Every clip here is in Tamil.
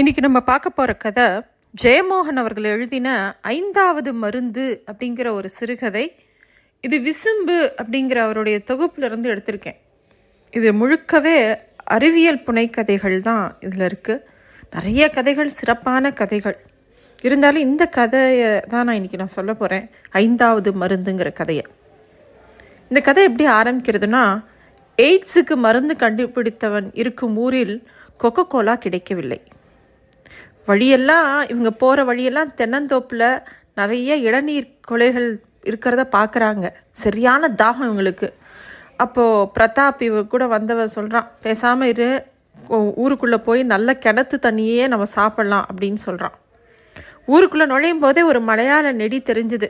இன்னைக்கு நம்ம பார்க்க போகிற கதை ஜெயமோகன் அவர்கள் எழுதின ஐந்தாவது மருந்து அப்படிங்கிற ஒரு சிறுகதை. இது விசும்பு அப்படிங்கிற அவருடைய தொகுப்புல இருந்து எடுத்திருக்கேன். இது முழுக்கவே அறிவியல் புனைக்கதைகள் தான் இதில் இருக்குது நிறைய கதைகள் சிறப்பான கதைகள். இருந்தாலும் இந்த கதையை தான் நான் இன்னைக்கு நான் சொல்ல போகிறேன் ஐந்தாவது மருந்துங்கிற கதையை. இந்த கதை எப்படி ஆரம்பிக்கிறதுனா எய்ட்ஸுக்கு மருந்து கண்டுபிடித்தவன் இருக்கும் ஊரில் கொக்கோ கோலா கிடைக்கவில்லை. வழியெல்லாம் இவங்க போகிற வழியெல்லாம் தென்னந்தோப்பில் நிறைய இளநீர் கொலைகள் இருக்கிறத பார்க்குறாங்க சரியான தாகம் இவங்களுக்கு. அப்போது பிரதாப் இவர் கூட வந்தவர் சொல்கிறான் பேசாமல் இரு ஊருக்குள்ளே போய் நல்ல கிணத்து தண்ணியே நம்ம சாப்பிட்லாம் அப்படின்னு சொல்கிறான் ஊருக்குள்ளே நுழையும் போதே ஒரு மலையாள நெடி தெரிஞ்சுது.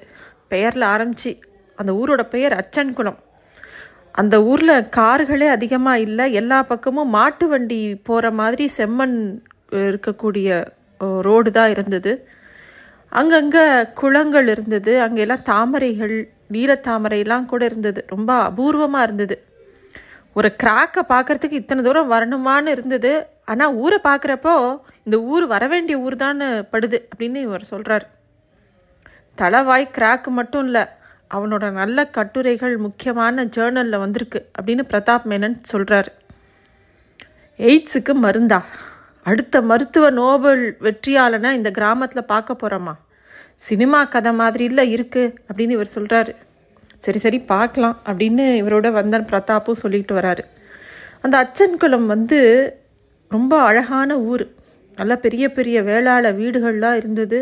பெயரில் ஆரம்பிச்சு அந்த ஊரோட பெயர் அச்சன்குளம். அந்த ஊரில் கார்களே அதிகமாக இல்லை எல்லா பக்கமும் மாட்டு வண்டி போகிற மாதிரி செம்மண் இருக்கக்கூடிய ரோடு தான் இருந்தது. அங்கங்கே குளங்கள் இருந்தது. அங்கெல்லாம் தாமரைகள் நீலத்தாமரையெல்லாம் கூட இருந்தது. ரொம்ப அபூர்வமாக இருந்தது. ஒரு கிராக்கை பார்க்கறதுக்கு இத்தனை தூரம் வரணுமான்னு இருந்தது. ஆனால் ஊரை பார்க்குறப்போ இந்த ஊர் வர வேண்டிய ஊர் தான் படுது அப்படின்னு இவர் சொல்கிறார் தலைவாய் கிராக்கு மட்டும் இல்லை அவனோட நல்ல கட்டுரைகள் முக்கியமான ஜேர்னலில் வந்திருக்கு அப்படின்னு பிரதாப் மேனன் சொல்கிறாரு எய்ட்ஸுக்கு மருந்தா? அடுத்த மருத்துவ நோபல் வெற்றியாளனை இந்த கிராமத்தில் பார்க்க போகிறோமா சினிமா கதை மாதிரி இல்லை இருக்குது அப்படின்னு இவர் சொல்கிறாரு சரி சரி பார்க்கலாம் அப்படின்னு இவரோட வந்த பிரதாப்பும் சொல்லிட்டு வராரு. அந்த அச்சன்குளம் வந்து ரொம்ப அழகான ஊர். நல்ல பெரிய பெரிய வேளாள வீடுகள்லாம் இருந்தது.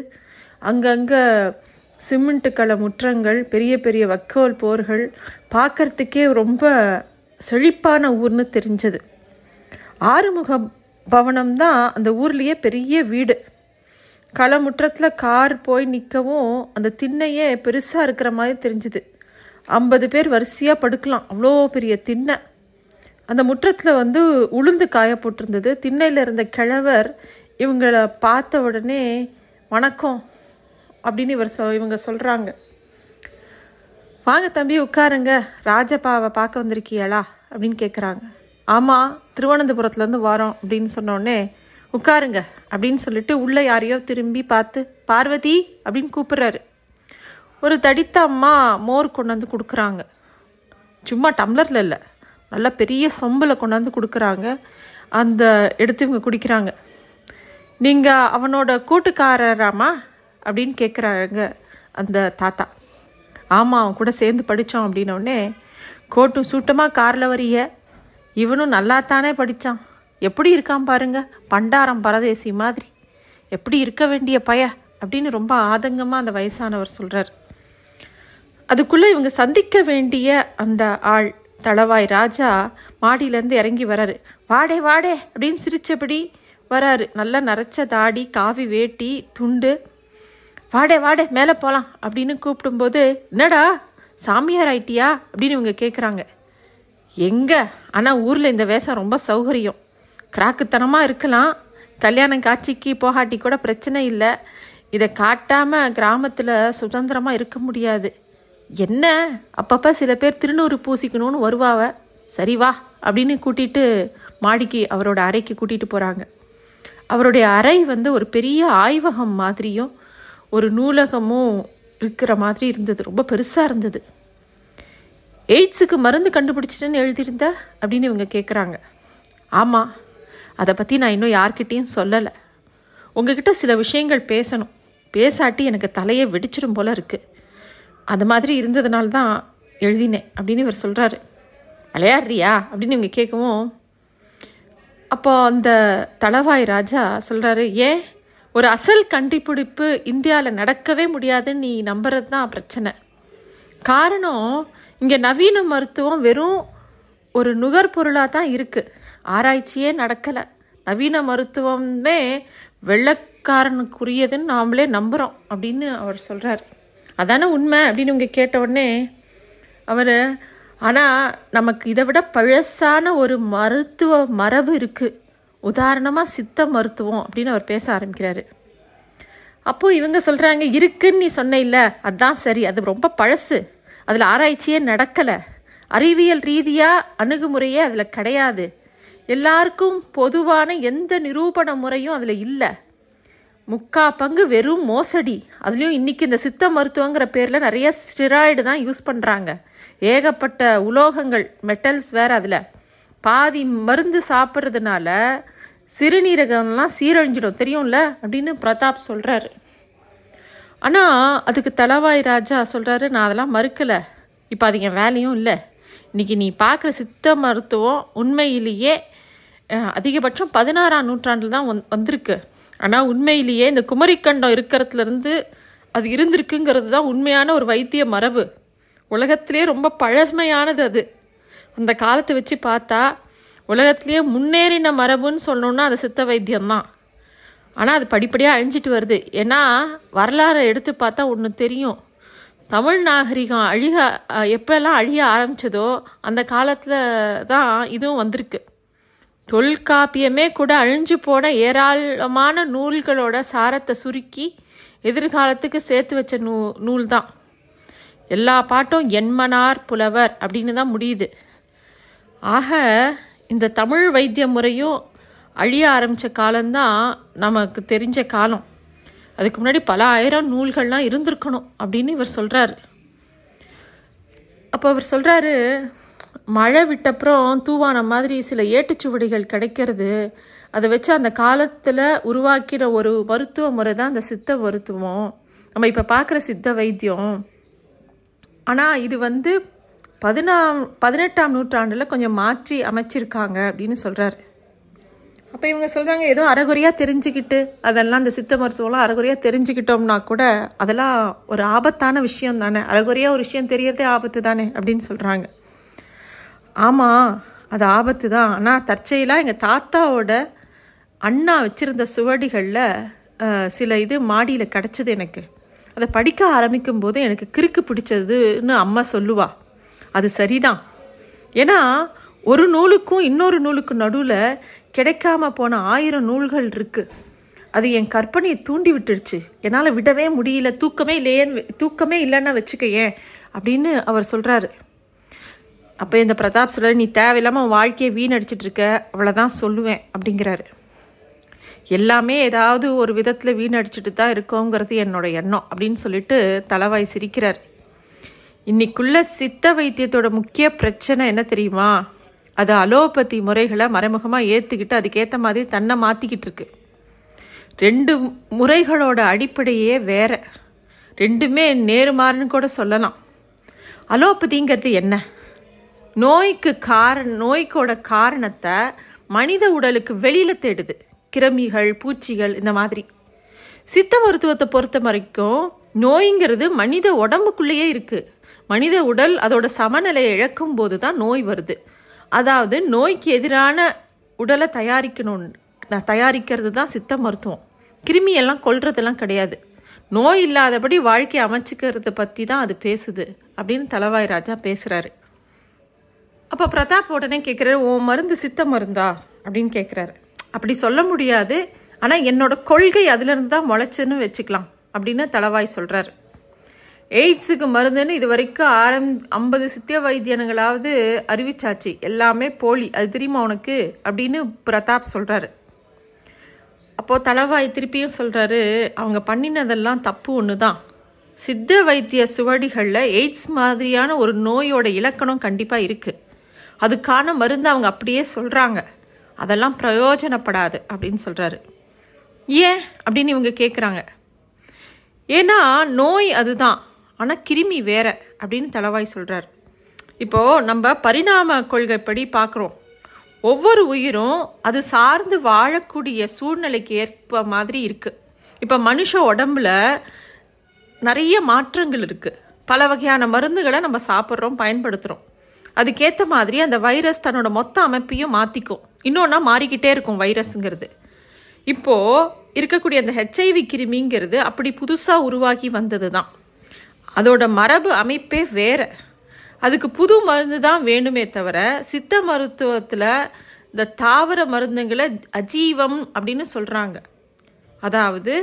அங்கங்கே சிமெண்ட்டு கல முற்றங்கள் பெரிய பெரிய வக்கோல் போர்கள். பார்க்கறதுக்கே ரொம்ப செழிப்பான ஊர்னு தெரிஞ்சது. ஆறுமுகம் பவனம் தான் அந்த ஊர்லேயே பெரிய வீடு. களமுற்றத்தில் கார் போய் நிற்கவும் அந்த திண்ணையே பெருசாக இருக்கிற மாதிரி தெரிஞ்சுது. ஐம்பது பேர் வரிசையாக படுக்கலாம். அவ்வளோ பெரிய திண்ணை. அந்த முற்றத்தில் வந்து உளுந்து காய போட்டிருந்தது. திண்ணையில் இருந்த கிழவர் இவங்களை பார்த்த உடனே வணக்கம் அப்படின்னு இவர் சொ இவங்க சொல்கிறாங்க வாங்க தம்பி உட்காருங்க. ராஜபாவை பார்க்க வந்திருக்கீங்களா? அப்படின்னு கேட்குறாங்க ஆமாம் திருவனந்தபுரத்துலேருந்து வரோம் அப்படின்னு சொன்னோடனே உட்காருங்க அப்படின்னு சொல்லிட்டு உள்ளே யாரையோ திரும்பி பார்த்து பார்வதி அப்படின்னு கூப்பிட்றாரு. ஒரு தடித்த அம்மா மோர் கொண்டாந்து கொடுக்குறாங்க. சும்மா டம்ளரில் இல்லை நல்ல பெரிய சொம்பில் கொண்டாந்து கொடுக்குறாங்க. அந்த எடுத்து இவங்க குடிக்கிறாங்க. நீங்கள் அவனோட கூட்டுக்காரராமா? அப்படின்னு கேட்குறாங்க அந்த தாத்தா. ஆமாம் அவன் கூட சேர்ந்து படித்தோம் அப்படின்னோடனே கோட்டும் சூட்டமாக காரில் வரிய இவனும் நல்லா தானே படித்தான் எப்படி இருக்கான் பாருங்க. பண்டாரம் பரதேசி மாதிரி. எப்படி இருக்க வேண்டிய பய அப்படின்னு ரொம்ப ஆதங்கமாக அந்த வயசானவர் சொல்கிறார் அதுக்குள்ளே இவங்க சந்திக்க வேண்டிய அந்த ஆள் தளவாய் ராஜா மாடியிலேருந்து இறங்கி வராரு. வாடே வாடே அப்படின்னு சிரிச்சபடி வராரு. நல்லா நரைச்ச தாடி காவி வேட்டி துண்டு. வாடே வாடே மேலே போகலாம் அப்படின்னு கூப்பிடும்போது என்னடா சாமியார் ஆயிட்டியா? அப்படின்னு இவங்க கேட்குறாங்க எங்கே? ஆனால் ஊரில் இந்த வேஷம் ரொம்ப சௌகரியம். கிராக்குத்தனமாக இருக்கலாம். கல்யாணம் காட்சிக்கு போகாட்டி கூட பிரச்சனை இல்லை. இதை காட்டாமல் கிராமத்தில் சுதந்திரமாக இருக்க முடியாது. என்ன? அப்பப்போ சில பேர் திருநூறு பூசிக்கணும்னு வருவாவ. சரி வா அப்படின்னு கூட்டிட்டு மாடிக்கு அவரோட அறைக்கு கூட்டிட்டு போகிறாங்க அவருடைய அறை வந்து ஒரு பெரிய ஆய்வகம் மாதிரியும் ஒரு நூலகமும் இருக்கிற மாதிரி இருந்தது. ரொம்ப பெருசாக இருந்தது. எய்ட்ஸுக்கு மருந்து கண்டுபிடிச்சிட்டேன்னு எழுதியிருந்த? அப்படின்னு இவங்க கேட்குறாங்க ஆமாம் அதை பற்றி நான் இன்னும் யார்கிட்டேயும் சொல்லலை. உங்ககிட்ட சில விஷயங்கள் பேசணும். பேசாட்டி எனக்கு தலையை வெடிச்சிடும் போல இருக்குது அது மாதிரி இருந்ததுனால தான் எழுதினேன் அப்படின்னு இவர் சொல்கிறாரு விளையாடுறியா? அப்படின்னு இவங்க கேட்கவும் அப்போ அந்த தளவாய் ராஜா சொல்கிறாரு ஏன்? ஒரு அசல் கண்டுபிடிப்பு இந்தியாவில் நடக்கவே முடியாதுன்னு நீ நம்புறது தான் பிரச்சனை. காரணம் இங்கே நவீன மருத்துவம் வெறும் ஒரு நுகர்பொருளாக தான் இருக்குது ஆராய்ச்சியே நடக்கலை. நவீன மருத்துவமே வெள்ளக்காரனுக்குரியதுன்னு நாமளே நம்புகிறோம் அப்படின்னு அவர் சொல்கிறார் அதானே உண்மை அப்படின்னு இங்கே கேட்ட உடனே அவர் ஆனால் நமக்கு இதை விட பழசான ஒரு மருத்துவ மரபு இருக்குது உதாரணமாக சித்த மருத்துவம் அப்படின்னு அவர் பேச ஆரம்பிக்கிறாரு. அப்போது இவங்க சொல்கிறாங்க இருக்குன்னு நீ சொன்ன இல்லை. அதான் சரி அது ரொம்ப பழசு. அதில் ஆராய்ச்சியே நடக்கலை. அறிவியல் ரீதியாக அணுகுமுறையே அதில் கிடையாது. எல்லாருக்கும் பொதுவான எந்த நிரூபண முறையும் அதில் இல்லை. முக்கா பங்கு வெறும் மோசடி. அதுலேயும் இன்றைக்கி இந்த சித்த மருத்துவங்கிற பேரில் நிறைய ஸ்டிராய்டு தான் யூஸ் பண்ணுறாங்க ஏகப்பட்ட உலோகங்கள் மெட்டல்ஸ் வேறு அதில். பாதி மருந்து சாப்பிட்றதுனால சிறுநீரகம்லாம் சீரழிஞ்சிடும். தெரியும்ல? அப்படின்னு பிரதாப் சொல்கிறாரு ஆனால் அதுக்கு தலவாய் ராஜா சொல்கிறாரு நான் அதெல்லாம் மறுக்கலை. இப்போ அது என் வேலையும் இல்லை. இன்னைக்கு நீ பார்க்குற சித்த மருத்துவம் உண்மையிலேயே அதிகபட்சம் பதினாறாம் நூற்றாண்டில் தான் வந் வந்திருக்கு. ஆனால் உண்மையிலேயே இந்த குமரிக்கண்டம் இருக்கிறதுலேருந்து அது இருந்திருக்குங்கிறது தான் உண்மையான ஒரு வைத்திய மரபு. உலகத்திலே ரொம்ப பழமையானது அது. அந்த காலத்தை வச்சு பார்த்தா உலகத்திலேயே முன்னேறின மரபுன்னு சொல்லணுன்னா அது சித்த வைத்தியம்தான். ஆனால் அது படிப்படியாக அழிஞ்சிட்டு வருது. ஏன்னா வரலாறை எடுத்து பார்த்தா ஒன்று தெரியும். தமிழ் நாகரிகம் அழிக எப்போல்லாம் அழிய ஆரம்பித்ததோ அந்த காலத்தில் தான் இதுவும் வந்திருக்கு. தொல்காப்பியமே கூட அழிஞ்சு போன ஏராளமான நூல்களோட சாரத்தை சுருக்கி எதிர்காலத்துக்கு சேர்த்து வச்ச நூ நூல் தான். எல்லா பாட்டும் என்மனார் புலவர் அப்படின்னு தான் முடியுது. ஆக இந்த தமிழ் வைத்திய முறையும் அழிய ஆரம்பித்த காலம்தான் நமக்கு தெரிஞ்ச காலம். அதுக்கு முன்னாடி பல ஆயிரம் நூல்கள்லாம் இருந்திருக்கணும் அப்படின்னு இவர் சொல்கிறாரு அப்போ அவர் சொல்கிறாரு மழை விட்டப்புறம் தூவான மாதிரி சில ஏட்டுச்சுவடிகள் கிடைக்கிறது. அதை வச்சு அந்த காலத்தில் உருவாக்கிற ஒரு மருத்துவ முறை தான் அந்த சித்த மருத்துவம். நம்ம இப்போ பார்க்குற சித்த வைத்தியம். ஆனால் இது வந்து பதினா பதினெட்டாம் நூற்றாண்டில் கொஞ்சம் மாற்றி அமைச்சிருக்காங்க அப்படின்னு சொல்கிறாரு அப்போ இவங்க சொல்கிறாங்க ஏதோ அறகுறையாக தெரிஞ்சுக்கிட்டு அதெல்லாம் இந்த சித்த மருத்துவம்லாம் அறகுறையாக தெரிஞ்சுக்கிட்டோம்னா கூட அதெல்லாம் ஒரு ஆபத்தான விஷயம் தானே. அறகுறையாக ஒரு விஷயம் தெரியறதே ஆபத்து தானே அப்படின்னு சொல்கிறாங்க ஆமாம் அது ஆபத்து தான். ஆனால் தற்செயலாக எங்கள் தாத்தாவோட அண்ணா வச்சுருந்த சுவடிகளில் சில இது மாடியில் கிடச்சிது எனக்கு. அதை படிக்க ஆரம்பிக்கும் போது எனக்கு கிறுக்கு பிடிச்சதுன்னு அம்மா சொல்லுவா. அது சரிதான். ஏன்னா ஒரு நூலுக்கும் இன்னொரு நூலுக்கும் நடுவில் கிடைக்காம போன ஆயிரம் நூல்கள் இருக்கு. அது என் கற்பனையை தூண்டி விட்டுடுச்சு. என்னால் விடவே முடியல. தூக்கமே இல்லையேன்னு தூக்கமே இல்லைன்னா வச்சுக்க ஏன் அப்படின்னு அவர் சொல்கிறாரு அப்போ இந்த பிரதாப் சொல்கிறார் நீ தேவையில்லாமல் உன் வாழ்க்கையை வீணடிச்சிட்டு இருக்க. அவ்வளோதான் சொல்லுவேன் அப்படிங்கிறாரு. எல்லாமே ஏதாவது ஒரு விதத்தில் வீணடிச்சிட்டு தான் இருக்கோங்கிறது என்னோட எண்ணம் அப்படின்னு சொல்லிட்டு தலவாய் சிரிக்கிறார். இன்னைக்குள்ள சித்த வைத்தியத்தோட முக்கிய பிரச்சனை என்ன தெரியுமா? அது அலோபதி முறைகளை மறைமுகமாக ஏற்றுக்கிட்டு அதுக்கேற்ற மாதிரி தன்னை மாற்றிக்கிட்டு இருக்கு. ரெண்டு முறைகளோட அடிப்படையே வேற. ரெண்டுமே நேருமாறுன்னு கூட சொல்லலாம். அலோபதிங்கிறது என்ன? நோய்க்கு கார நோய்க்கோட காரணத்தை மனித உடலுக்கு வெளியில் தேடுது. கிருமிகள் பூச்சிகள் இந்த மாதிரி. சித்த மருத்துவத்தை பொறுத்த வரைக்கும் நோய்ங்கிறது மனித உடம்புக்குள்ளேயே இருக்குது மனித உடல் அதோட சமநிலையை இழக்கும் போது தான் நோய் வருது. அதாவது நோய்க்கு எதிரான உடலை தயாரிக்கணும். நான் தயாரிக்கிறது தான் சித்த மருத்துவம். கிருமியெல்லாம் கொல்றதெல்லாம் கிடையாது. நோய் இல்லாதபடி வாழ்க்கையை அமைச்சுக்கிறத பற்றி தான் அது பேசுது அப்படின்னு தலவாய் ராஜா பேசுகிறாரு அப்போ பிரதாப் உடனே கேட்குறாரு உன் மருந்து சித்த மருந்தா? அப்படின்னு கேட்குறாரு அப்படி சொல்ல முடியாது. ஆனால் என்னோட கொள்கை அதுலேருந்து தான் முளைச்சுன்னு வச்சுக்கலாம் அப்படின்னு தலவாய் சொல்கிறாரு எய்ட்ஸுக்கு மருந்துன்னு இது வரைக்கும் ஆரம் ஐம்பது சித்திய வைத்தியனுங்களாவது அறிவிச்சாச்சு. எல்லாமே போலி. அது தெரியுமா உனக்கு? அப்படின்னு பிரதாப் சொல்கிறாரு அப்போது தலவாய் திருப்பியும் சொல்கிறாரு அவங்க பண்ணினதெல்லாம் தப்பு ஒன்று தான் சித்த வைத்திய சுவடிகளில் எய்ட்ஸ் மாதிரியான ஒரு நோயோட இலக்கணம் கண்டிப்பாக இருக்குது அதுக்கான மருந்து அவங்க அப்படியே சொல்கிறாங்க அதெல்லாம் பிரயோஜனப்படாது அப்படின்னு சொல்கிறாரு ஏன்? அப்படின்னு இவங்க கேட்குறாங்க ஏன்னா நோய் அதுதான். ஆனால் கிருமி வேற அப்படின்னு தலவாய் சொல்கிறார் இப்போது நம்ம பரிணாம கொள்கைப்படி பார்க்குறோம். ஒவ்வொரு உயிரும் அது சார்ந்து வாழக்கூடிய சூழ்நிலைக்கு ஏற்ப மாதிரி இருக்குது இப்போ மனுஷ உடம்புல நிறைய மாற்றங்கள் இருக்குது பல வகையான மருந்துகளை நம்ம சாப்பிட்றோம் பயன்படுத்துகிறோம் அதுக்கேற்ற மாதிரி அந்த வைரஸ் தன்னோட மொத்த அமைப்பையும் மாற்றிக்கும் இன்னொன்னா மாறிக்கிட்டே இருக்கும் வைரஸுங்கிறது. இப்போது இருக்கக்கூடிய அந்த ஹெச்ஐவி கிருமிங்கிறது அப்படி புதுசாக உருவாகி வந்தது தான் அதோட மரபு அமைப்பே வேற. அதுக்கு புது மருந்து தான் வேணுமே தவிர சித்த மருத்துவத்தில் இந்த தாவர மருந்துங்களை அஜீவம் அப்படின்னு சொல்கிறாங்க அதாவது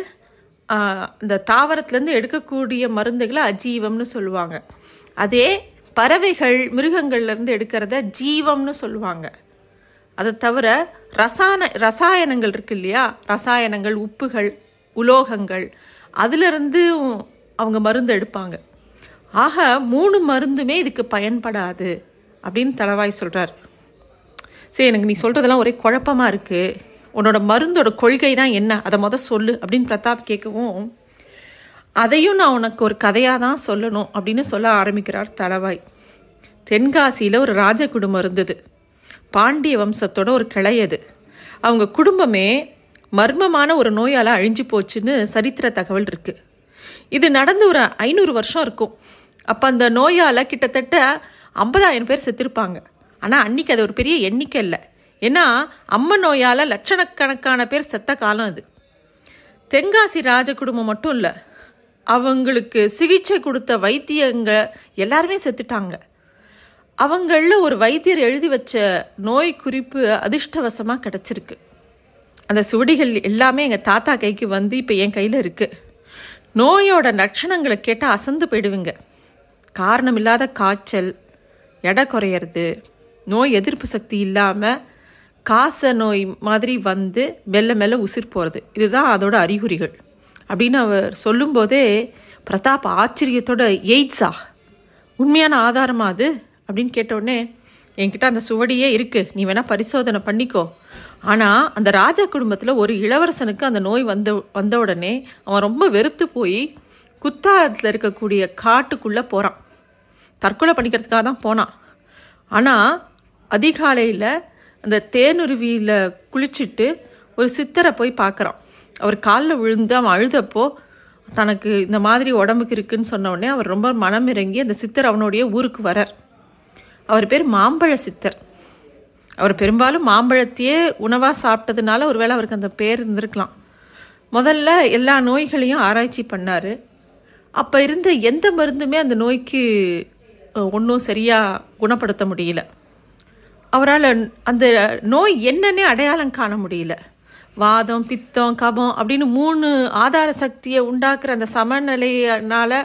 இந்த தாவரத்துலேருந்து எடுக்கக்கூடிய மருந்துகளை அஜீவம்னு சொல்லுவாங்க. அதே பறவைகள் மிருகங்கள்லேருந்து எடுக்கிறத ஜீவம்னு சொல்லுவாங்க. அதை தவிர ரசாயன ரசாயனங்கள் இருக்கு இல்லையா? ரசாயனங்கள் உப்புகள் உலோகங்கள். அதிலிருந்து அவங்க மருந்து எடுப்பாங்க. ஆக மூணு மருந்துமே இதுக்கு பயன்படாது அப்படின்னு தளவாய் சொல்கிறார் சரி எனக்கு நீ சொல்கிறதெல்லாம் ஒரே குழப்பமாக இருக்குது உன்னோட மருந்தோட கொள்கை தான் என்ன? அதை மொதல் சொல்லு அப்படின்னு பிரதாப் கேட்கவும் அதையும் நான் உனக்கு ஒரு கதையாக தான் சொல்லணும் அப்படின்னு சொல்ல ஆரம்பிக்கிறார் தளவாய் தென்காசியில் ஒரு ராஜ குடும்பம் இருந்தது. பாண்டிய வம்சத்தோட ஒரு கிளை அது. அவங்க குடும்பமே மர்மமான ஒரு நோயால் அழிஞ்சு போச்சுன்னு சரித்திர தகவல் இருக்குது இது நடந்து ஒரு ஐநூறு வருஷம் இருக்கும். அப்போ அந்த நோயால் கிட்டத்தட்ட ஐம்பதாயிரம் பேர் செத்துருப்பாங்க. ஆனால் அன்னைக்கு அது ஒரு பெரிய எண்ணிக்கை இல்லை. ஏன்னா அம்ம நோயால் லட்சக்கணக்கான பேர் செத்த காலம் அது. தென்காசி ராஜ குடும்பம் மட்டும் இல்லை அவங்களுக்கு சிகிச்சை கொடுத்த வைத்தியங்க எல்லாருமே செத்துட்டாங்க. அவங்களில் ஒரு வைத்தியர் எழுதி வச்ச நோய் குறிப்பு அதிர்ஷ்டவசமாக கிடச்சிருக்கு. அந்த சுவடிகள் எல்லாமே எங்கள் தாத்தா கைக்கு வந்து இப்போ என் கையில் இருக்குது நோயோட லட்சணங்களை கேட்டால் அசந்து போயிடுவீங்க. காரணம் இல்லாத காய்ச்சல் எடை குறையிறது நோய் எதிர்ப்பு சக்தி இல்லாமல் காச நோய் மாதிரி வந்து மெல்ல மெல்ல உசிர் போகிறது இதுதான் அதோட அறிகுறிகள். அப்படின்னு அவர் சொல்லும்போதே பிரதாப் ஆச்சரியத்தோட எய்ட்ஸா? உண்மையான ஆதாரமா அது? அப்படின்னு கேட்டோடனே என்கிட்ட அந்த சுவடியே இருக்கு. நீ வேணா பரிசோதனை பண்ணிக்கோ. ஆனால் அந்த ராஜா குடும்பத்தில் ஒரு இளவரசனுக்கு அந்த நோய் வந்த வந்த உடனே அவன் ரொம்ப வெறுத்து போய் குத்தாலத்தில் இருக்கக்கூடிய காட்டுக்குள்ளே போகிறான் தற்கொலை பண்ணிக்கிறதுக்காக தான் போனான். ஆனால் அதிகாலையில் அந்த தேனுருவியில் குளிச்சுட்டு ஒரு சித்தரை போய் பார்க்குறான் அவர் காலில் விழுந்து அவன் அழுதப்போ தனக்கு இந்த மாதிரி உடம்புக்கு இருக்குன்னு சொன்ன உடனே அவர் ரொம்ப மனம் இறங்கி அந்த சித்தர் அவனுடைய ஊருக்கு வரார் அவர் பேர் மாம்பழ சித்தர். அவர் பெரும்பாலும் மாம்பழத்தையே உணவாக சாப்பிட்டதுனால ஒருவேளை அவருக்கு அந்த பேர் இருந்திருக்கலாம். முதல்ல எல்லா நோய்களையும் ஆராய்ச்சி பண்ணார். அப்போ இருந்த எந்த மருந்துமே அந்த நோய்க்கு ஒன்றும் சரியாக குணப்படுத்த முடியல. அவரால் அந்த நோய் என்னன்னே அடையாளம் காண முடியல. வாதம் பித்தம் கபம் அப்படின்னு மூணு ஆதார சக்தியை உண்டாக்குற அந்த சமநிலையினால்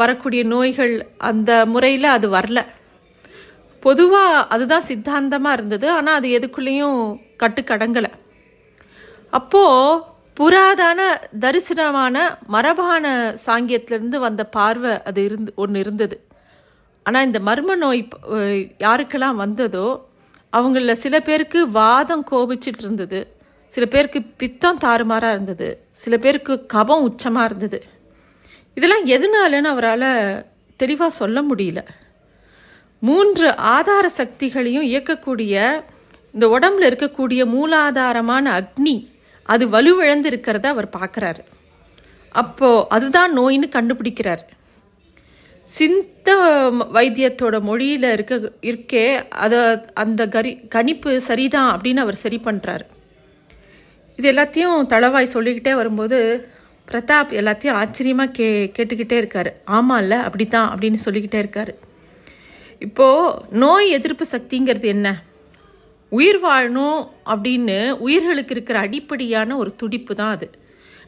வரக்கூடிய நோய்கள் அந்த முறையில் அது வரல. பொதுவாக அதுதான் சித்தாந்தமாக இருந்தது. ஆனால் அது எதுக்குள்ளேயும் கட்டுக்கடங்கலை. அப்போது புராதன தரிசனமான மரபான சாங்கியத்திலிருந்து வந்த பார்வை அது இருந்து ஒன்று இருந்தது. ஆனால் இந்த மர்ம நோய் யாருக்கெல்லாம் வந்ததோ அவங்கள சில பேருக்கு வாதம் கோபிச்சிட்டு இருந்தது. சில பேருக்கு பித்தம் தாறுமாறாக இருந்தது. சில பேருக்கு கபம் உச்சமாக இருந்தது. இதெல்லாம் எதனாலன்னு அவரால் தெளிவாக சொல்ல முடியல. மூன்று ஆதார சக்திகளையும் இயக்கக்கூடிய இந்த உடம்புல இருக்கக்கூடிய மூலாதாரமான அக்னி அது வலுவிழந்து இருக்கிறத அவர் பார்க்குறாரு. அப்போது அதுதான் நோயின்னு கண்டுபிடிக்கிறார். சிந்த வைத்தியத்தோட மொழியில் இருக்க இருக்கே அதை அந்த கரி கணிப்பு சரிதான் அப்படின்னு அவர் சரி பண்ணுறாரு இது எல்லாத்தையும் தளவாய் சொல்லிக்கிட்டே வரும்போது பிரதாப் எல்லாத்தையும் ஆச்சரியமாக கே கேட்டுக்கிட்டே இருக்காரு. ஆமாம்ல அப்படித்தான் அப்படின்னு சொல்லிக்கிட்டே இருக்காரு. இப்போ நோய் எதிர்ப்பு சக்திங்கிறது என்ன? உயிர் வாழணும் அப்படின்னு உயிர்களுக்கு இருக்கிற அடிப்படையான ஒரு துடிப்பு தான் அது.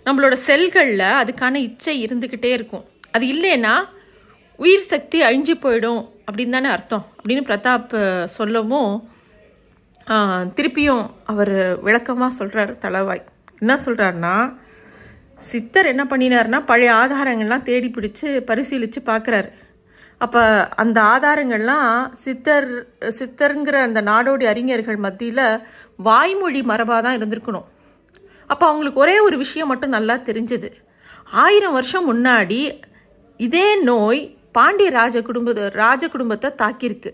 நம்மளோட செல்களில் அதுக்கான இச்சை இருந்துக்கிட்டே இருக்கும். அது இல்லைன்னா உயிர் சக்தி அழிஞ்சு போயிடும் அப்படின்னு தானே அர்த்தம். அப்படின்னு பிரதாப் சொல்லவும் திருப்பியும் அவர் விளக்கமாக சொல்கிறார் தளவாய். என்ன சொல்கிறாருன்னா சித்தர் என்ன பண்ணினார்னா பழைய ஆதாரங்கள்லாம் தேடி பிடிச்சி பரிசீலித்து பார்க்குறாரு அப்போ அந்த ஆதாரங்கள்லாம் சித்தர் சித்தருங்கிற அந்த நாடோடி அறிஞர்கள் மத்தியில் வாய்மொழி மரபாக தான் இருந்திருக்கணும். அப்போ அவங்களுக்கு ஒரே ஒரு விஷயம் மட்டும் நல்லா தெரிஞ்சது. ஆயிரம் வருஷம் முன்னாடி இதே நோய் பாண்டிய ராஜ குடும்ப ராஜ குடும்பத்தை தாக்கியிருக்கு.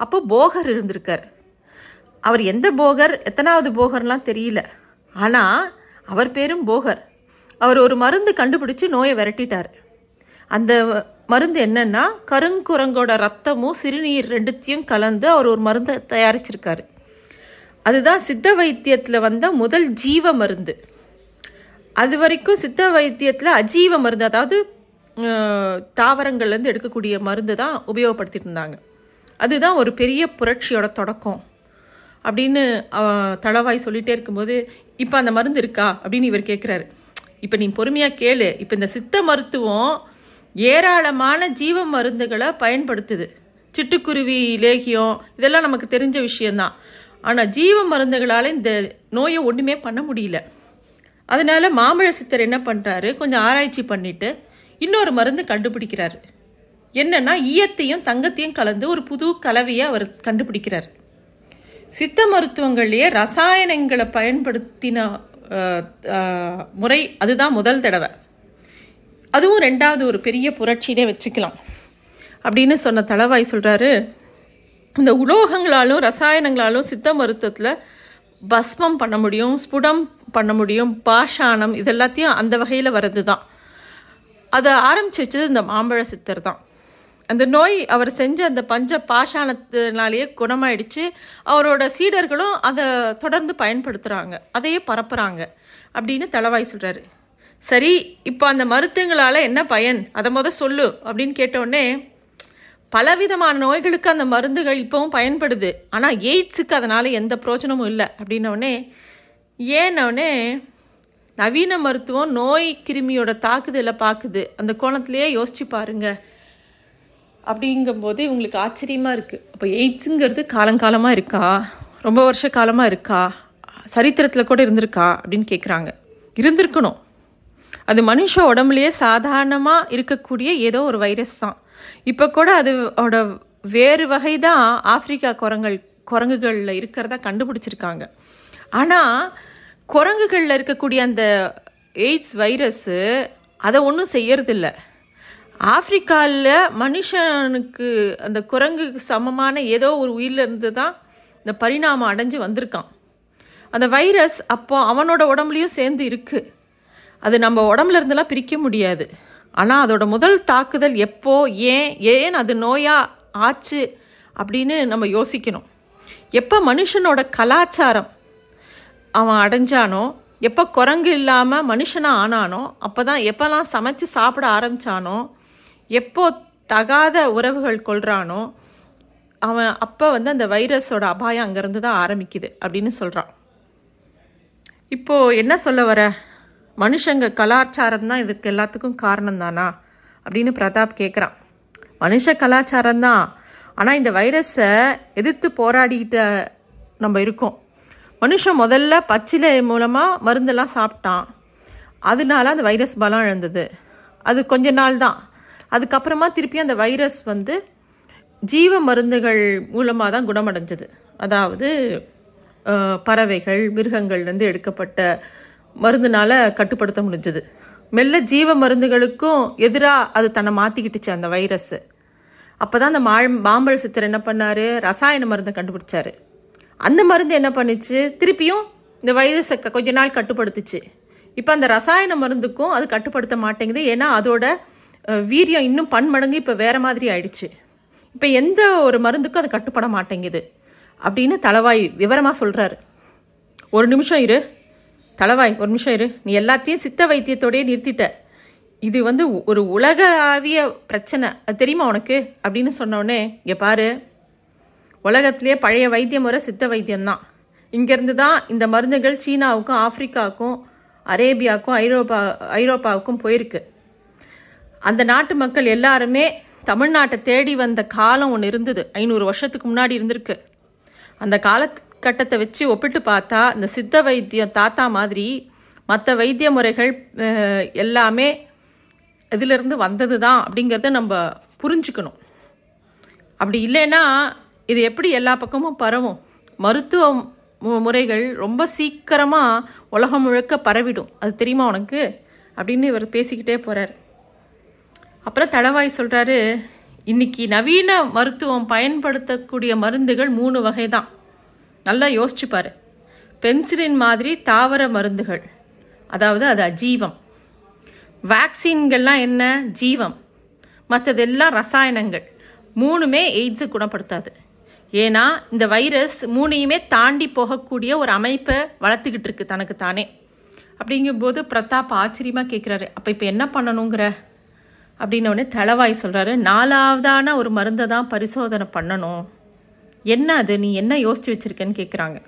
அப்போ போகர் இருந்திருக்கார். அவர் எந்த போகர் எத்தனாவது போகர்லாம் தெரியல. ஆனால் அவர் பேரும் போகர். அவர் ஒரு மருந்து கண்டுபிடிச்சு நோயை விரட்டிட்டார். அந்த மருந்து என்னன்னா கருங்குரங்கோட ரத்தமும் சிறுநீர் ரெண்டுத்தையும் கலந்து அவர் ஒரு மருந்தை தயாரிச்சிருக்காரு. அதுதான் சித்த வைத்தியத்தில் வந்த முதல் ஜீவ மருந்து. அது வரைக்கும் சித்த வைத்தியத்தில் அஜீவ மருந்து அதாவது தாவரங்கள்லேருந்து எடுக்கக்கூடிய மருந்து தான் உபயோகப்படுத்திட்டு இருந்தாங்க. அதுதான் ஒரு பெரிய புரட்சியோட தொடக்கம். அப்படின்னு தளவாய் சொல்லிட்டே இருக்கும்போது இப்போ அந்த மருந்து இருக்கா? அப்படின்னு இவர் கேட்குறாரு இப்போ நீ பொறுமையாக கேளு. இப்போ இந்த சித்த மருத்துவம் ஏராளமான ஜீவ மருந்துகளை பயன்படுத்துது. சிட்டுக்குருவி லேகியம் இதெல்லாம் நமக்கு தெரிஞ்ச விஷயம்தான். ஆனால் ஜீவ மருந்துகளால் இந்த நோயை ஒன்றுமே பண்ண முடியல. அதனால மாம்பழ சித்தர் என்ன பண்ணுறாரு கொஞ்சம் ஆராய்ச்சி பண்ணிட்டு இன்னொரு மருந்து கண்டுபிடிக்கிறாரு. என்னன்னா ஈயத்தையும் தங்கத்தையும் கலந்து ஒரு புது கலவையை அவர் கண்டுபிடிக்கிறார். சித்த மருத்துவங்கள்லேயே ரசாயனங்களை பயன்படுத்தின முறை அதுதான் முதல் தடவை. அதுவும் ரெண்டாவது ஒரு பெரிய புரட்சினே வச்சுக்கலாம். அப்படின்னு சொன்ன தளவாய் சொல்கிறாரு இந்த உலோகங்களாலும் ரசாயனங்களாலும் சித்த மருத்துவத்தில் பஸ்மம் பண்ண முடியும் ஸ்புடம் பண்ண முடியும் பாஷாணம் இதெல்லாத்தையும் அந்த வகையில் வர்றது தான் அதை ஆரம்பிச்சு வச்சது இந்த மாம்பழ சித்தர் தான். அந்த நோய் அவர் செஞ்ச அந்த பஞ்ச பாஷாணத்தினாலேயே குணமாயிடுச்சு. அவரோட சீடர்களும் அதை தொடர்ந்து பயன்படுத்துகிறாங்க அதையே பரப்புகிறாங்க அப்படின்னு தளவாய் சொல்கிறாரு சரி இப்போ அந்த மருத்துவங்களால் என்ன பயன்? அதை முத சொல்லு அப்படின்னு கேட்டோடனே பலவிதமான நோய்களுக்கு அந்த மருந்துகள் இப்போவும் பயன்படுது. ஆனால் எய்ட்ஸுக்கு அதனால் எந்த பிரோஜனமும் இல்லை அப்படின்னோடனே ஏன்னொடனே நவீன மருத்துவம் நோய் கிருமியோட தாக்குதலை பார்க்குது அந்த கோணத்திலேயே யோசிச்சு பாருங்க. அப்படிங்கும்போது இவங்களுக்கு ஆச்சரியமாக இருக்குது அப்போ எய்ட்ஸுங்கிறது காலங்காலமாக இருக்கா? ரொம்ப வருஷ காலமாக இருக்கா? சரித்திரத்தில் கூட இருந்திருக்கா? அப்படின்னு கேட்குறாங்க இருந்திருக்கணும். அது மனுஷ உடம்புலயே சாதாரணமாக இருக்கக்கூடிய ஏதோ ஒரு வைரஸ் தான். இப்போ கூட அதோட வேறு வகை தான் ஆப்பிரிக்கா குரங்கள் குரங்குகளில் இருக்கிறதா கண்டுபிடிச்சிருக்காங்க. ஆனால் குரங்குகளில் இருக்கக்கூடிய அந்த எய்ட்ஸ் வைரஸ்ஸு அதை ஒன்றும் செய்யறதில்ல. ஆப்பிரிக்காவில் மனுஷனுக்கு அந்த குரங்குக்கு சமமான ஏதோ ஒரு உயிரிலிருந்து தான் இந்த பரிணாமம் அடைஞ்சு வந்திருக்கான். அந்த வைரஸ் அப்போ அவனோட உடம்புலையும் சேர்ந்து இருக்குது அது நம்ம உடம்புல இருந்தெல்லாம் பிரிக்க முடியாது. ஆனால் அதோட முதல் தாக்குதல் எப்போ ஏன் ஏன் அது நோயா ஆச்சு அப்படின்னு நம்ம யோசிக்கணும். எப்போ மனுஷனோட கலாச்சாரம் அவன் அடைஞ்சானோ எப்போ குரங்கு இல்லாமல் மனுஷனாக ஆனானோ அப்போ தான் எப்போல்லாம் சமைச்சு சாப்பிட ஆரம்பிச்சானோ எப்போ தகாத உறவுகள் கொள்கிறானோ அவன் அப்போ வந்து அந்த வைரஸோட அபாயம் அங்கேருந்து தான் ஆரம்பிக்குது அப்படின்னு சொல்கிறான் இப்போது என்ன சொல்ல வர? மனுஷங்க கலாச்சாரம் தான் இதுக்கு எல்லாத்துக்கும் காரணம் தானா? அப்படின்னு பிரதாப் கேட்குறான் மனுஷ கலாச்சாரம் தான். ஆனால் இந்த வைரஸை எதிர்த்து போராடிக்கிட்ட நம்ம இருக்கோம். மனுஷன் முதல்ல பச்சிலை மூலமாக மருந்தெல்லாம் சாப்பிட்டான். அதனால அந்த வைரஸ் பலம் இழந்தது. அது கொஞ்ச நாள் தான். அதுக்கப்புறமா திருப்பி அந்த வைரஸ் வந்து ஜீவ மருந்துகள் மூலமாக தான் குணமடைஞ்சது. அதாவது பறவைகள் மிருகங்கள்லேருந்து எடுக்கப்பட்ட மருந்துனால கட்டுப்படுத்த முடிஞ்சது. மெல்ல ஜீவ மருந்துகளுக்கும் எதிராக அது தன்னை மாற்றிக்கிட்டுச்சு அந்த வைரஸ். அப்போ தான் அந்த மாழ் மாம்பழ சித்தர் என்ன பண்ணார்? ரசாயன மருந்தை கண்டுபிடிச்சார். அந்த மருந்து என்ன பண்ணுச்சு? திருப்பியும் இந்த வைரஸை க- கொஞ்ச நாள் கட்டுப்படுத்துச்சு. இப்போ அந்த ரசாயன மருந்துக்கும் அது கட்டுப்படுத்த மாட்டேங்குது. ஏன்னா அதோட வீரியம் இன்னும் பன்மடங்கு இப்போ வேற மாதிரி ஆயிடுச்சு. இப்போ எந்த ஒரு மருந்துக்கும் அது கட்டுப்பட மாட்டேங்குது. அப்படின்னு தளவாய் விவரமாக சொல்கிறாரு ஒரு நிமிஷம் இரு. தளவாய் ஒரு நிமிஷம் இரு. நீ எல்லாத்தையும் சித்த வைத்தியத்தோடய நிறுத்திட்ட. இது வந்து ஒரு உலகளாவிய பிரச்சனை. அது தெரியுமா உனக்கு? அப்படின்னு சொன்னோடனே இங்கே பாரு. உலகத்திலேயே பழைய வைத்திய முறை சித்த வைத்தியம்தான் இங்கேருந்து தான் இந்த மருந்துகள் சீனாவுக்கும் ஆப்பிரிக்காவுக்கும் அரேபியாவுக்கும் ஐரோப்பா ஐரோப்பாவுக்கும் போயிருக்கு. அந்த நாட்டு மக்கள் எல்லாருமே தமிழ்நாட்டை தேடி வந்த காலம் ஒன்று இருந்தது. ஐநூறு வருஷத்துக்கு முன்னாடி இருந்திருக்கு. அந்த கட்டத்தை வச்சு ஒப்பிட்டு பார்த்தா இந்த சித்த வைத்தியம் தாத்தா மாதிரி மற்ற வைத்திய முறைகள் எல்லாமே இதிலிருந்து வந்தது தான் அப்படிங்கிறத நம்ம புரிஞ்சுக்கணும். அப்படி இல்லைன்னா இது எப்படி எல்லா பக்கமும் பரவும்? மருத்துவ மு- முறைகள் ரொம்ப சீக்கிரமாக உலகம் முழுக்க பரவிடும். அது தெரியுமா உனக்கு? அப்படின்னு இவர் பேசிக்கிட்டே போகிறார் அப்புறம் தளவாய் சொல்கிறாரு இன்னைக்கு நவீன மருத்துவம் பயன்படுத்தக்கூடிய மருந்துகள் மூணு வகை தான் நல்லா யோசிச்சு பென்சிலின் மாதிரி தாவர மருந்துகள். அதாவது அது அஜீவம். வேக்சின்கள்லாம் என்ன? ஜீவம். மற்றதெல்லாம் ரசாயனங்கள். மூணுமே எய்ட்ஸை குணப்படுத்தாது. ஏன்னா இந்த வைரஸ் மூணையுமே தாண்டி போகக்கூடிய ஒரு அமைப்பை வளர்த்துக்கிட்டு இருக்கு தனக்கு தானே. அப்படிங்கும்போது பிரதாப் ஆச்சரியமாக கேட்குறாரு அப்போ இப்போ என்ன பண்ணணுங்கிற? அப்படின்ன உடனே தளவாய் சொல்கிறாரு நாலாவதான ஒரு மருந்தை தான் பரிசோதனை பண்ணணும். என்ன அது? நீ என்ன யோசிச்சு வச்சிருக்கேன்னு கேட்குறாங்க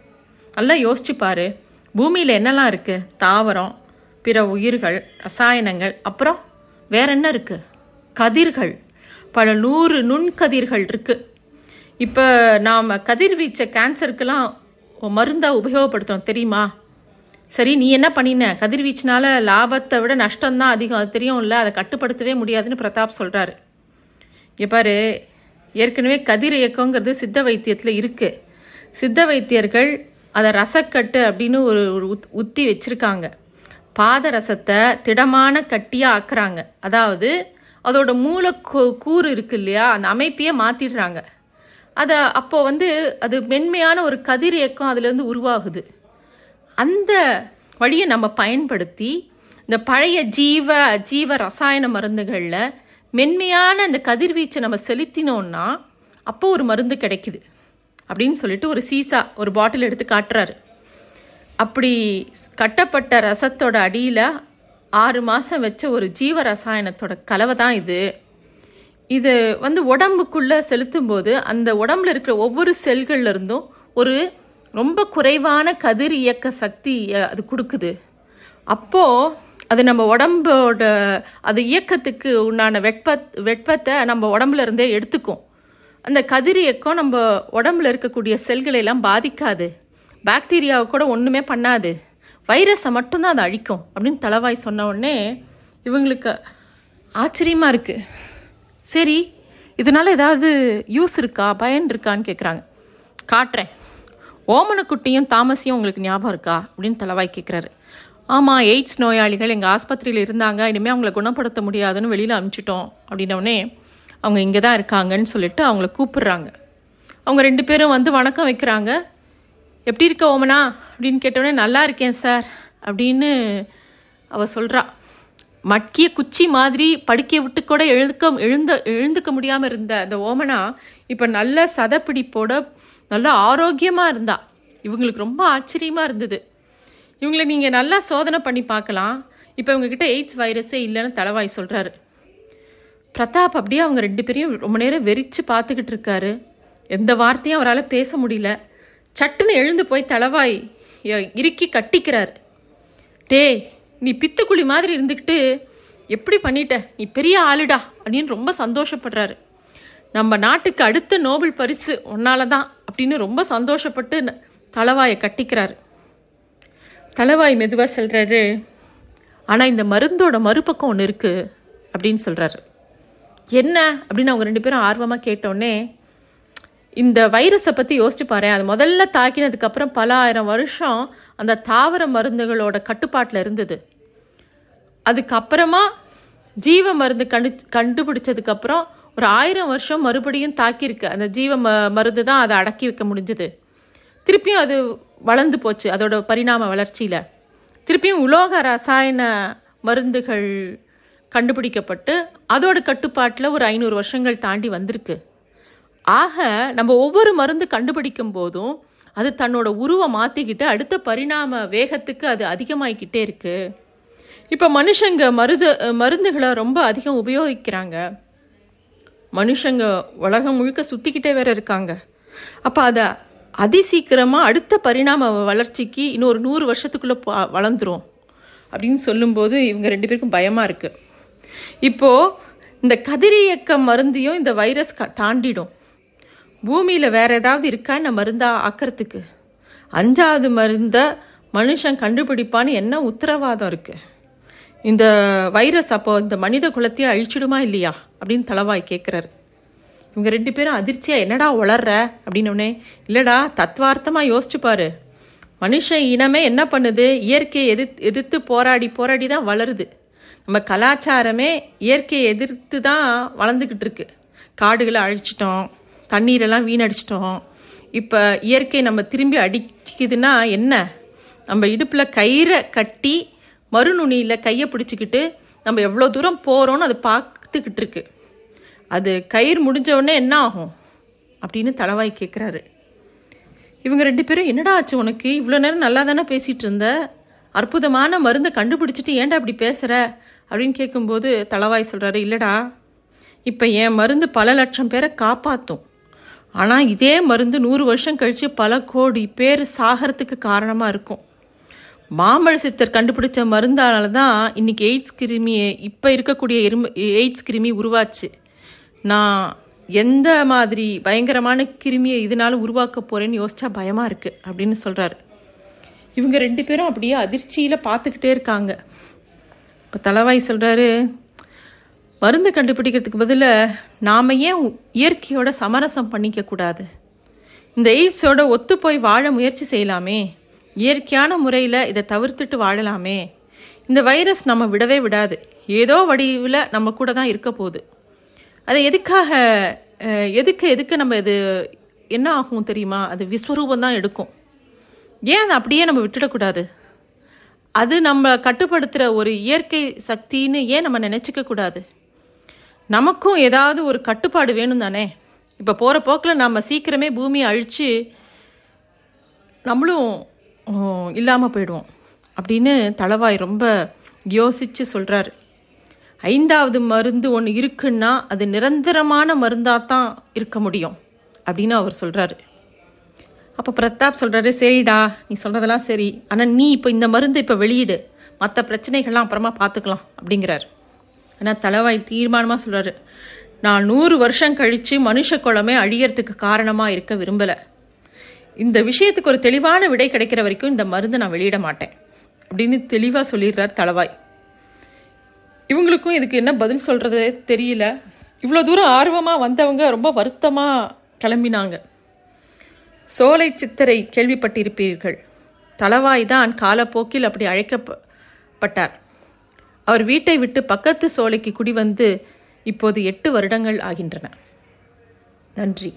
நல்லா யோசிச்சு பாரு. பூமியில் என்னெல்லாம் இருக்கு? தாவரம் பிற உயிர்கள் ரசாயனங்கள் அப்புறம் வேற என்ன இருக்கு? கதிர்கள். பல நூறு நுண்கதிர்கள் இருக்கு. இப்போ நாம் கதிர்வீச்ச கேன்சருக்கெல்லாம் மருந்தாக உபயோகப்படுத்துகிறோம் தெரியுமா? சரி நீ என்ன பண்ணின? கதிர்வீச்சினால லாபத்தை விட நஷ்டம்தான் அதிகம். அது தெரியும்ல அதை கட்டுப்படுத்தவே முடியாதுன்னு பிரதாப் சொல்கிறாரு இங்க ஏற்கனவே கதிர் இயக்கங்கிறது சித்த வைத்தியத்தில் இருக்குது சித்த வைத்தியர்கள் அதை ரசக்கட்டு அப்படின்னு ஒரு உத் உத்தி வச்சுருக்காங்க. பாத ரசத்தை திடமான கட்டியாக ஆக்குறாங்க. அதாவது அதோட மூல கூறு இருக்கு இல்லையா? அந்த அமைப்பையே மாற்றிடுறாங்க அதை அப்போ வந்து அது மென்மையான ஒரு கதிர் இயக்கம் அதுலேருந்து உருவாகுது. அந்த வழியை நம்ம பயன்படுத்தி இந்த பழைய ஜீவ அஜீவ ரசாயன மருந்துகளில் மென்மையான அந்த கதிர்வீச்சை நம்ம செலுத்தினோன்னா அப்போ ஒரு மருந்து கிடைக்குது. அப்படின்னு சொல்லிட்டு ஒரு சீசா ஒரு பாட்டில் எடுத்து காட்டுறாரு. அப்படி கட்டப்பட்ட ரசத்தோட அடியில் ஆறு மாதம் வச்ச ஒரு ஜீவ ரசாயனத்தோட கலவை தான் இது. இது வந்து உடம்புக்குள்ளே செலுத்தும் போது அந்த உடம்புல இருக்கிற ஒவ்வொரு செல்கள்ல இருந்தும் ஒரு ரொம்ப குறைவான கதிர் இயக்க சக்தி அது கொடுக்குது. அப்போது அது நம்ம உடம்போட அது இயக்கத்துக்கு உண்டான வெட்ப வெட்பத்தை நம்ம உடம்புல இருந்தே எடுத்துக்கும். அந்த கதிர் இயக்கம் நம்ம உடம்புல இருக்கக்கூடிய செல்களை எல்லாம் பாதிக்காது. பாக்டீரியாவை கூட ஒன்றுமே பண்ணாது. வைரஸை மட்டும்தான் அதை அழிக்கும் அப்படின்னு தலவாய் சொன்ன உடனே இவங்களுக்கு ஆச்சரியமாக இருக்குது சரி இதனால் ஏதாவது யூஸ் இருக்கா பயன் இருக்கான்னு கேட்குறாங்க காட்டுறேன். ஓமனக்குட்டியும் தாமசியும் உங்களுக்கு ஞாபகம் இருக்கா அப்படின்னு தலவாய் கேட்குறாரு ஆமாம் எய்ட்ஸ் நோயாளிகள் எங்கள் ஆஸ்பத்திரியில் இருந்தாங்க இனிமேல் அவங்கள குணப்படுத்த முடியாதுன்னு வெளியில் அனுப்பிச்சிட்டோம் அப்படின்னோடனே அவங்க இங்கே தான் இருக்காங்கன்னு சொல்லிட்டு அவங்கள கூப்பிடுறாங்க. அவங்க ரெண்டு பேரும் வந்து வணக்கம் வைக்கிறாங்க. எப்படி இருக்க ஓமனா? அப்படின்னு கேட்டோடனே நல்லா இருக்கேன் சார் அப்படின்னு அவ சொல்கிறா மட்கிய குச்சி மாதிரி படுக்கையை விட்டு கூட எழுந்துக்க எழுந்த எழுந்துக்க முடியாமல் இருந்த அந்த ஓமனா இப்போ நல்ல சதப்பிடிப்போட நல்ல ஆரோக்கியமாக இருந்தா. இவங்களுக்கு ரொம்ப ஆச்சரியமாக இருந்தது. இவங்களை நீங்கள் நல்லா சோதனை பண்ணி பார்க்கலாம். இப்போ இவங்ககிட்ட எய்ட்ஸ் வைரஸே இல்லைன்னு தலவாய் சொல்கிறாரு பிரதாப் அப்படியே அவங்க ரெண்டு பேரையும் ரொம்ப நேரம் வெறிச்சு பார்த்துக்கிட்டு இருக்காரு. எந்த வார்த்தையும் அவரால் பேச முடியல. சட்டுன்னு எழுந்து போய் தலைவாய் இறுக்கி கட்டிக்கிறார். டேய் நீ பித்துக்குழி மாதிரி இருந்துக்கிட்டு எப்படி பண்ணிட்ட? நீ பெரிய ஆளுடா அப்படின்னு ரொம்ப சந்தோஷப்படுறாரு. நம்ம நாட்டுக்கு அடுத்த நோபல் பரிசு உன்னால தான் அப்படின்னு ரொம்ப சந்தோஷப்பட்டு ந- தலவாயை கட்டிக்கிறாரு. தலைவாய் மெதுவாக சொல்கிறாரு ஆனால் இந்த மருந்தோட மறுபக்கம் ஒன்று இருக்குது அப்படின்னு சொல்கிறாரு என்ன? அப்படின்னு அவங்க ரெண்டு பேரும் ஆர்வமாக கேட்டோடனே இந்த வைரஸை பற்றி யோசிச்சு பாரு அது முதல்ல தாக்கினதுக்கப்புறம் பல ஆயிரம் வருஷம் அந்த தாவர மருந்துகளோட கட்டுப்பாட்டில் இருந்தது. அதுக்கப்புறமா ஜீவ மருந்து கண்டு கண்டுபிடிச்சதுக்கப்புறம் ஒரு ஆயிரம் வருஷம் மறுபடியும் தாக்கியிருக்கு. அந்த ஜீவ ம மருந்து தான் அதை அடக்கி வைக்க முடிஞ்சது. திருப்பியும் அது வளர்ந்து போச்சு அதோட பரிணாம வளர்ச்சியில். திருப்பியும் உலோக ரசாயன மருந்துகள் கண்டுபிடிக்கப்பட்டு அதோட கட்டுப்பாட்டில் ஒரு ஐநூறு வருஷங்கள் தாண்டி வந்திருக்கு. ஆக நம்ம ஒவ்வொரு மருந்து கண்டுபிடிக்கும் போதும் அது தன்னோட உருவை மாற்றிக்கிட்டு அடுத்த பரிணாம வேகத்துக்கு அது அதிகமாகிக்கிட்டே இருக்கு. இப்போ மனுஷங்க மருது மருந்துகளை ரொம்ப அதிகம் உபயோகிக்கிறாங்க. மனுஷங்க உலகம் முழுக்க சுற்றிக்கிட்டே வேற இருக்காங்க. அப்போ அதை அதிசீக்கிரமாக அடுத்த பரிணாம வளர்ச்சிக்கு இன்னொரு நூறு வருஷத்துக்குள்ளே வளர்ந்துரும். அப்படின்னு சொல்லும்போது இவங்க ரெண்டு பேருக்கும் பயமாக இருக்குது இப்போது இந்த கதிரியக்க மருந்தையும் இந்த வைரஸ் க தாண்டிடும். பூமியில் வேற ஏதாவது இருக்கா இந்த மருந்தா ஆக்கிறதுக்கு. அஞ்சாவது மருந்தை மனுஷன் கண்டுபிடிப்பான்னு என்ன உத்தரவாதம் இருக்குது இந்த வைரஸ் அப்போ இந்த மனித குலத்தையே அழிச்சிடுமா இல்லையா? அப்படின்னு தளவாய் கேட்குறாரு இவங்க ரெண்டு பேரும் அதிர்ச்சியா என்னடா வளர்ற அப்படின்னோடனே இல்லடா தத்வார்த்தமாக யோசிச்சு பாரு. மனுஷன் இனமே என்ன பண்ணுது? இயற்கையை எதிர்த்து எதிர்த்து போராடி போராடி தான் வளருது. நம்ம கலாச்சாரமே இயற்கையை எதிர்த்து தான் வளர்ந்துக்கிட்டு இருக்கு. காடுகளை அழிச்சிட்டோம் தண்ணீரெல்லாம் வீணடிச்சிட்டோம். இப்போ இயற்கை நம்ம திரும்பி அடிக்குதுன்னா என்ன? நம்ம இடுப்பில் கயிறை கட்டி மறுநுனியில் கையை பிடிச்சிக்கிட்டு நம்ம எவ்வளோ தூரம் போகிறோன்னு அது பார்த்துக்கிட்டு இருக்கு. அது கயிறு முடிஞ்சவுடனே என்ன ஆகும்? அப்படின்னு தளவாய் கேட்குறாரு இவங்க ரெண்டு பேரும் என்னடா ஆச்சு உனக்கு? இவ்வளோ நேரம் நல்லா தானே பேசிகிட்டு இருந்த? அற்புதமான மருந்தை கண்டுபிடிச்சிட்டு ஏன்டா இப்படி பேசுகிற அப்படின்னு கேட்கும்போது தளவாய் சொல்கிறாரு இல்லைடா இப்போ என் மருந்து பல லட்சம் பேரை காப்பாற்றும் ஆனால் இதே மருந்து நூறு வருஷம் கழித்து பல கோடி பேர் சாகிறதுக்கு காரணமாக இருக்கும். மாமழ சித்தர் கண்டுபிடிச்ச மருந்தால தான் இன்னைக்கு எய்ட்ஸ் கிருமி இப்போ இருக்கக்கூடிய எறும்பு எய்ட்ஸ் கிருமி உருவாச்சு. நான் எந்த மாதிரி பயங்கரமான கிருமியை இதனால உருவாக்க போகிறேன்னு யோசிச்சா பயமாக இருக்குது அப்படின்னு சொல்கிறாரு இவங்க ரெண்டு பேரும் அப்படியே அதிர்ச்சியில் பார்த்துக்கிட்டே இருக்காங்க. இப்போ தலவாய் சொல்கிறாரு மருந்து கண்டுபிடிக்கிறதுக்கு பதிலாக நாம் ஏன் இயற்கையோட சமரசம் பண்ணிக்கக்கூடாது இந்த எய்ட்ஸோட ஒத்து போய் வாழ முயற்சி செய்யலாமே. இயற்கையான முறையில் இதை தவிர்த்துட்டு வாழலாமே. இந்த வைரஸ் நம்ம விடவே விடாது. ஏதோ வடிவில் நம்ம கூட தான் இருக்க போகுது. அதை எதுக்காக எதுக்கு எதுக்கு நம்ம இது என்ன ஆகும் தெரியுமா? அது விஸ்வரூபம் தான் எடுக்கும். ஏன் அதை அப்படியே நம்ம விட்டுடக்கூடாது? அது நம்ம கட்டுப்படுத்துகிற ஒரு இயற்கை சக்தின்னு ஏன் நம்ம நினச்சிக்க கூடாது? நமக்கும் ஏதாவது ஒரு கட்டுப்பாடு வேணும் தானே? இப்போ போகிற போக்கில் நம்ம சீக்கிரமே பூமியை அழித்து நம்மளும் இல்லாமல் போயிடுவோம். அப்படின்னு தளவாய் ரொம்ப யோசித்து சொல்கிறாரு ஐந்தாவது மருந்து ஒன்று இருக்குன்னா அது நிரந்தரமான மருந்தாக தான் இருக்க முடியும் அப்படின்னு அவர் சொல்கிறாரு அப்போ பிரதாப் சொல்கிறாரு சரிடா நீ சொல்கிறதெல்லாம் சரி. ஆனால் நீ இப்போ இந்த மருந்து இப்போ வெளியிடு. மற்ற பிரச்சனைகள்லாம் அப்புறமா பார்த்துக்கலாம் அப்படிங்கிறார். ஆனால் தலைவாய் தீர்மானமாக சொல்கிறாரு நான் நூறு வருஷம் கழித்து மனுஷ குலமே அழியறதுக்கு காரணமாக இருக்க விரும்பலை. இந்த விஷயத்துக்கு ஒரு தெளிவான விடை கிடைக்கிற வரைக்கும் இந்த மருந்தை நான் வெளியிட மாட்டேன். அப்படின்னு தெளிவாக சொல்லிடுறார் தளவாய். இவங்களுக்கும் இதுக்கு என்ன பதில் சொல்கிறது தெரியல. இவ்வளோ தூரம் ஆர்வமாக வந்தவங்க ரொம்ப வருத்தமாக கிளம்பினாங்க. சோலை சித்தரை கேள்விப்பட்டிருப்பீர்கள். தளவாய் தான் காலப்போக்கில் அப்படி அழைக்கப்பட்டார். அவர் வீட்டை விட்டு பக்கத்து சோலைக்கு குடி வந்து இப்போது எட்டு வருடங்கள் ஆகின்றன. நன்றி.